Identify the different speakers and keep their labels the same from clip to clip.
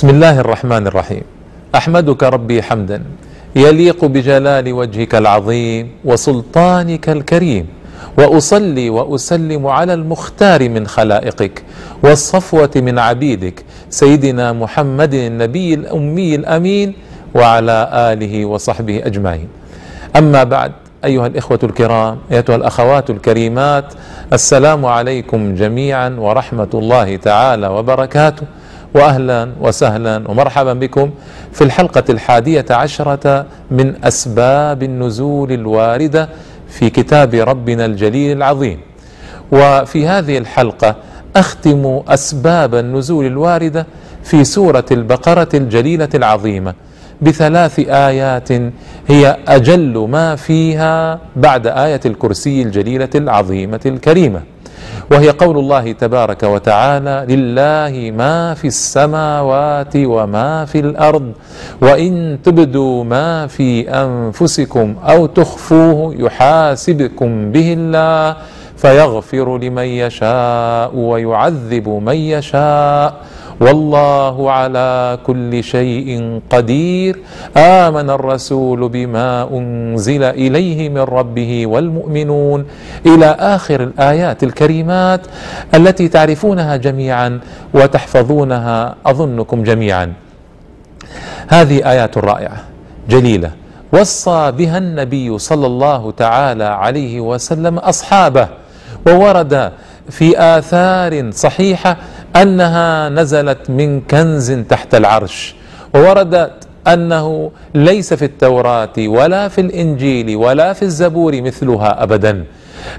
Speaker 1: بسم الله الرحمن الرحيم احمدك ربي حمدا يليق بجلال وجهك العظيم وسلطانك الكريم واصلي واسلم على المختار من خلائقك والصفوه من عبيدك سيدنا محمد النبي الامي الامين وعلى اله وصحبه اجمعين اما بعد ايها الاخوه الكرام ايتها الاخوات الكريمات السلام عليكم جميعا ورحمه الله تعالى وبركاته واهلا وسهلا ومرحبا بكم في الحلقة الحادية عشرة من أسباب النزول الواردة في كتاب ربنا الجليل العظيم. وفي هذه الحلقة أختم أسباب النزول الواردة في سورة البقرة الجليلة العظيمة بثلاث آيات هي أجل ما فيها بعد آية الكرسي الجليلة العظيمة الكريمة. وهي قول الله تبارك وتعالى لله ما في السماوات وما في الأرض وإن تبدوا ما في أنفسكم أو تخفوه يحاسبكم به الله فيغفر لمن يشاء ويعذب من يشاء. والله على كل شيء قدير. آمن الرسول بما أنزل إليه من ربه والمؤمنون إلى آخر الآيات الكريمات التي تعرفونها جميعا وتحفظونها أظنكم جميعا. هذه آيات رائعة جليلة. وصى بها النبي صلى الله تعالى عليه وسلم أصحابه وورد في آثار صحيحة أنها نزلت من كنز تحت العرش ووردت أنه ليس في التوراة ولا في الإنجيل ولا في الزبور مثلها أبدا.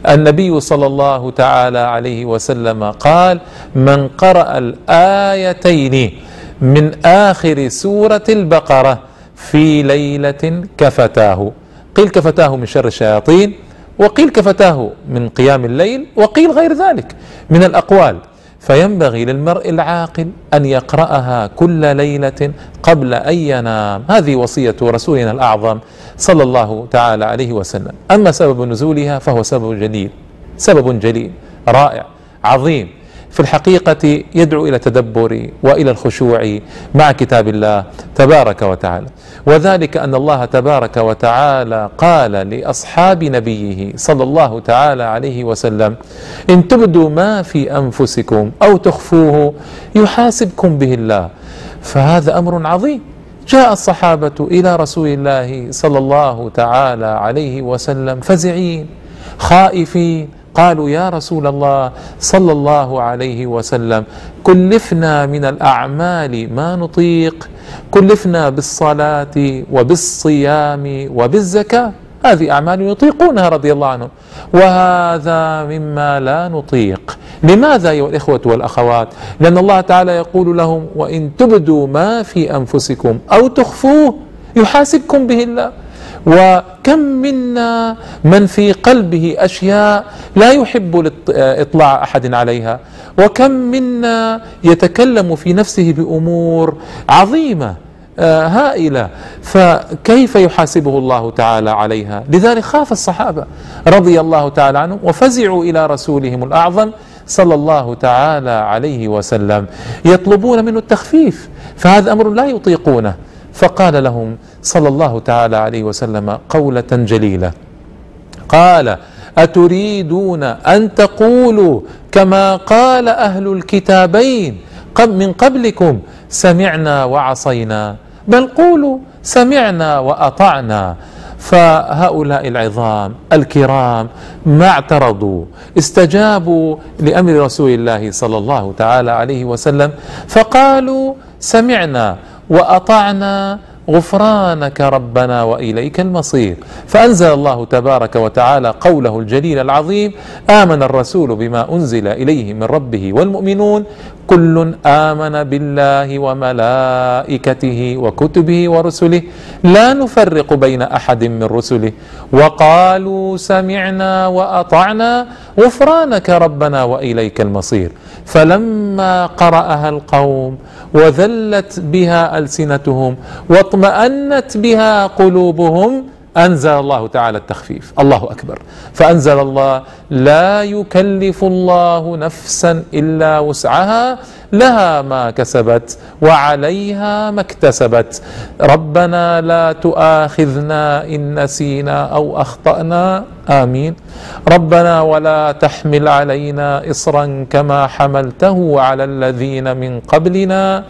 Speaker 1: النبي صلى الله تعالى عليه وسلم قال من قرأ الآيتين من آخر سورة البقرة في ليلة كفتاه. قيل كفتاه من شر الشياطين وقيل كفتاه من قيام الليل وقيل غير ذلك. من الأقوال فينبغي للمرء العاقل أن يقرأها كل ليلة قبل أن ينام. هذه وصية رسولنا الأعظم صلى الله تعالى عليه وسلم. أما سبب نزولها فهو سبب جليل سبب جليل رائع عظيم. في الحقيقة يدعو إلى التدبر وإلى الخشوع مع كتاب الله تبارك وتعالى. وذلك أن الله تبارك وتعالى قال لأصحاب نبيه صلى الله تعالى عليه وسلم إن تبدوا ما في أنفسكم أو تخفوه يحاسبكم به الله. فهذا أمر عظيم. جاء الصحابة إلى رسول الله صلى الله تعالى عليه وسلم فزعين خائفين قالوا يا رسول الله صلى الله عليه وسلم كلفنا من الأعمال ما نطيق كلفنا بالصلاة وبالصيام وبالزكاة هذه أعمال يطيقونها رضي الله عنهم وهذا مما لا نطيق. لماذا أيها الإخوة والأخوات؟ لأن الله تعالى يقول لهم وإن تبدوا ما في أنفسكم أو تخفوه يحاسبكم به الله. وكم منا من في قلبه أشياء لا يحب إطلاع أحد عليها. وكم منا يتكلم في نفسه بأمور عظيمة آه، هائلة. فكيف يحاسبه الله تعالى عليها؟ لذلك خاف الصحابة رضي الله تعالى عنهم وفزعوا إلى رسولهم الأعظم صلى الله تعالى عليه وسلم. يطلبون منه التخفيف فهذا أمر لا يطيقونه. فقال لهم صلى الله تعالى عليه وسلم قولة جليلة. قال أتريدون أن تقولوا كما قال أهل الكتابين من قبلكم سمعنا وعصينا. بل قولوا سمعنا وأطعنا. فهؤلاء العظام الكرام ما اعترضوا استجابوا لأمر رسول الله صلى الله تعالى عليه وسلم فقالوا سمعنا وأطعنا غفرانك ربنا وإليك المصير. فأنزل الله تبارك وتعالى قوله الجليل العظيم آمن الرسول بما أنزل إليه من ربه والمؤمنون كل آمن بالله وملائكته وكتبه ورسله. لا نفرق بين أحد من رسله. وقالوا سمعنا وأطعنا غفرانك ربنا وإليك المصير. فلما قرأها القوم وذلت بها ألسنتهم واطمأنت بها قلوبهم أنزل الله تعالى التخفيف. الله أكبر. فأنزل الله لا يكلف الله نفسا إلا وسعها لها ما كسبت وعليها ما اكتسبت. ربنا لا تؤاخذنا إن نسينا أو أخطأنا. آمين. ربنا ولا تحمل علينا اصرا كما حملته على الذين من قبلنا.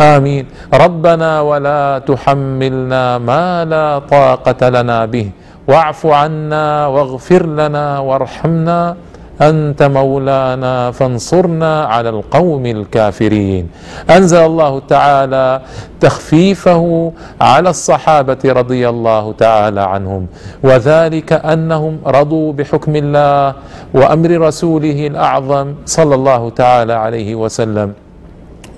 Speaker 1: آمين. ربنا ولا تحملنا ما لا طاقة لنا به. واعف عنا واغفر لنا وارحمنا. أنت مولانا فانصرنا على القوم الكافرين. أنزل الله تعالى تخفيفه على الصحابة رضي الله تعالى عنهم. وذلك أنهم رضوا بحكم الله وأمر رسوله الأعظم صلى الله تعالى عليه وسلم.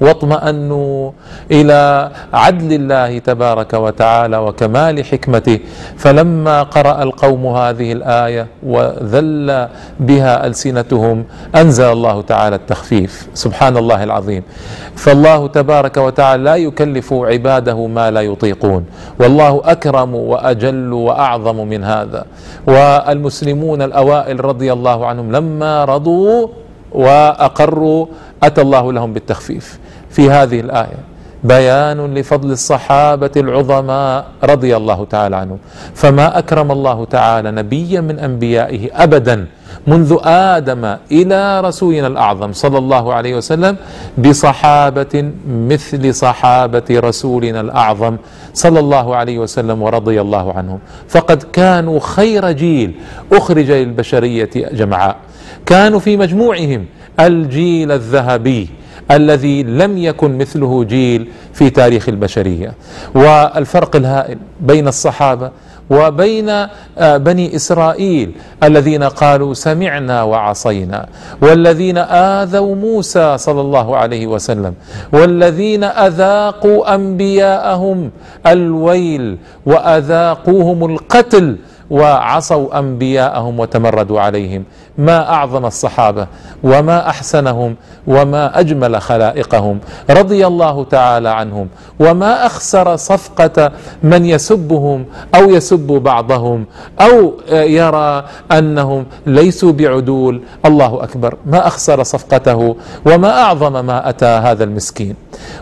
Speaker 1: واطمأنوا إلى عدل الله تبارك وتعالى وكمال حكمته. فلما قرأ القوم هذه الآية وذل بها ألسنتهم أنزل الله تعالى التخفيف. سبحان الله العظيم. فالله تبارك وتعالى لا يكلف عباده ما لا يطيقون. والله أكرم وأجل وأعظم من هذا. والمسلمون الأوائل رضي الله عنهم لما رضوا وأقروا أتى الله لهم بالتخفيف. في هذه الآية. بيان لفضل الصحابة العظماء رضي الله تعالى عنهم. فما أكرم الله تعالى نبيا من أنبيائه أبدا منذ آدم إلى رسولنا الأعظم صلى الله عليه وسلم بصحابة مثل صحابة رسولنا الأعظم صلى الله عليه وسلم ورضي الله عنهم. فقد كانوا خير جيل أخرج للبشرية جمعاء. كانوا في مجموعهم الجيل الذهبي. الذي لم يكن مثله جيل في تاريخ البشرية. والفرق الهائل بين الصحابة وبين آه، بني إسرائيل الذين قالوا سمعنا وعصينا والذين آذوا موسى صلى الله عليه وسلم والذين أذاقوا أنبياءهم الويل وأذاقوهم القتل وعصوا أنبياءهم وتمردوا عليهم. ما أعظم الصحابة وما أحسنهم وما أجمل خلائقهم رضي الله تعالى عنهم وما أخسر صفقة من يسبهم أو يسب بعضهم أو يرى أنهم ليسوا بعدول. الله أكبر. ما أخسر صفقته وما أعظم ما أتى هذا المسكين.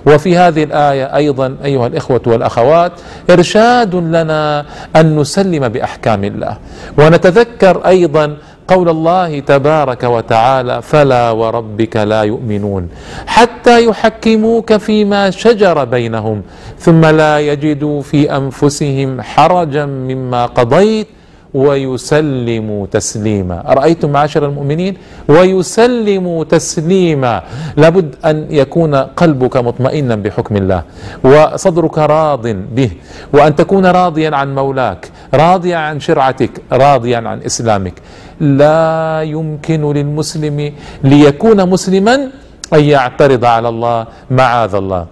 Speaker 1: وفي هذه الآية أيضا أيها الإخوة والأخوات إرشاد لنا أن نسلم باحكام الله. ونتذكر أيضا قول الله تبارك وتعالى فلا وربك لا يؤمنون حتى يحكموك فيما شجر بينهم ثم لا يجدوا في أنفسهم حرجا مما قضيت ويسلموا تسليما. أرأيتم معاشر المؤمنين؟ ويسلموا تسليما. لابد أن يكون قلبك مطمئنا بحكم الله وصدرك راض به وأن تكون راضيا عن مولاك. راضيا عن شرعتك راضيا عن إسلامك. لا يمكن للمسلم ليكون مسلما أن يعترض على الله معاذ الله.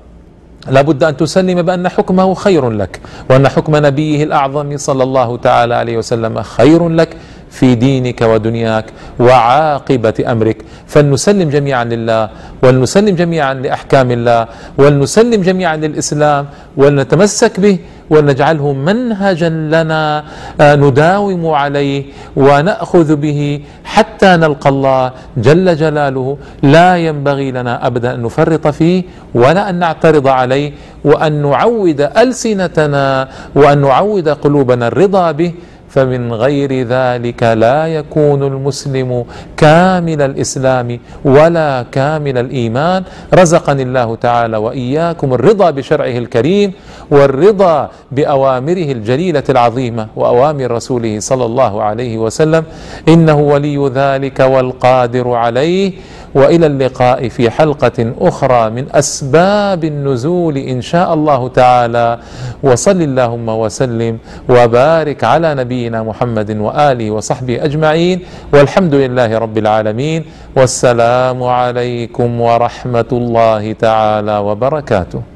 Speaker 1: لابد أن تسلم بأن حكمه خير لك وأن حكم نبيه الأعظم صلى الله تعالى عليه وسلم خير لك في دينك ودنياك وعاقبة أمرك. فلنسلم جميعا لله ولنسلم جميعا لأحكام الله ولنسلم جميعا للإسلام ولنتمسك به ونجعله منهجا لنا آه، نداوم عليه ونأخذ به حتى نلقى الله جل جلاله. لا ينبغي لنا ابدا أن نفرط فيه ولا أن نعترض عليه وأن نعود ألسنتنا وأن نعود قلوبنا الرضا به. فمن غير ذلك لا يكون المسلم كامل الإسلام ولا كامل الإيمان. رزقني الله تعالى وإياكم الرضا بشرعه الكريم والرضا بأوامره الجليلة العظيمة وأوامر رسوله صلى الله عليه وسلم. إنه ولي ذلك والقادر عليه. وإلى اللقاء في حلقة أخرى من أسباب النزول إن شاء الله تعالى. وصل اللهم وسلم وبارك على نبينا محمد وآله وصحبه أجمعين. والحمد لله رب العالمين. والسلام عليكم ورحمة الله تعالى وبركاته.